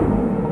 Oh.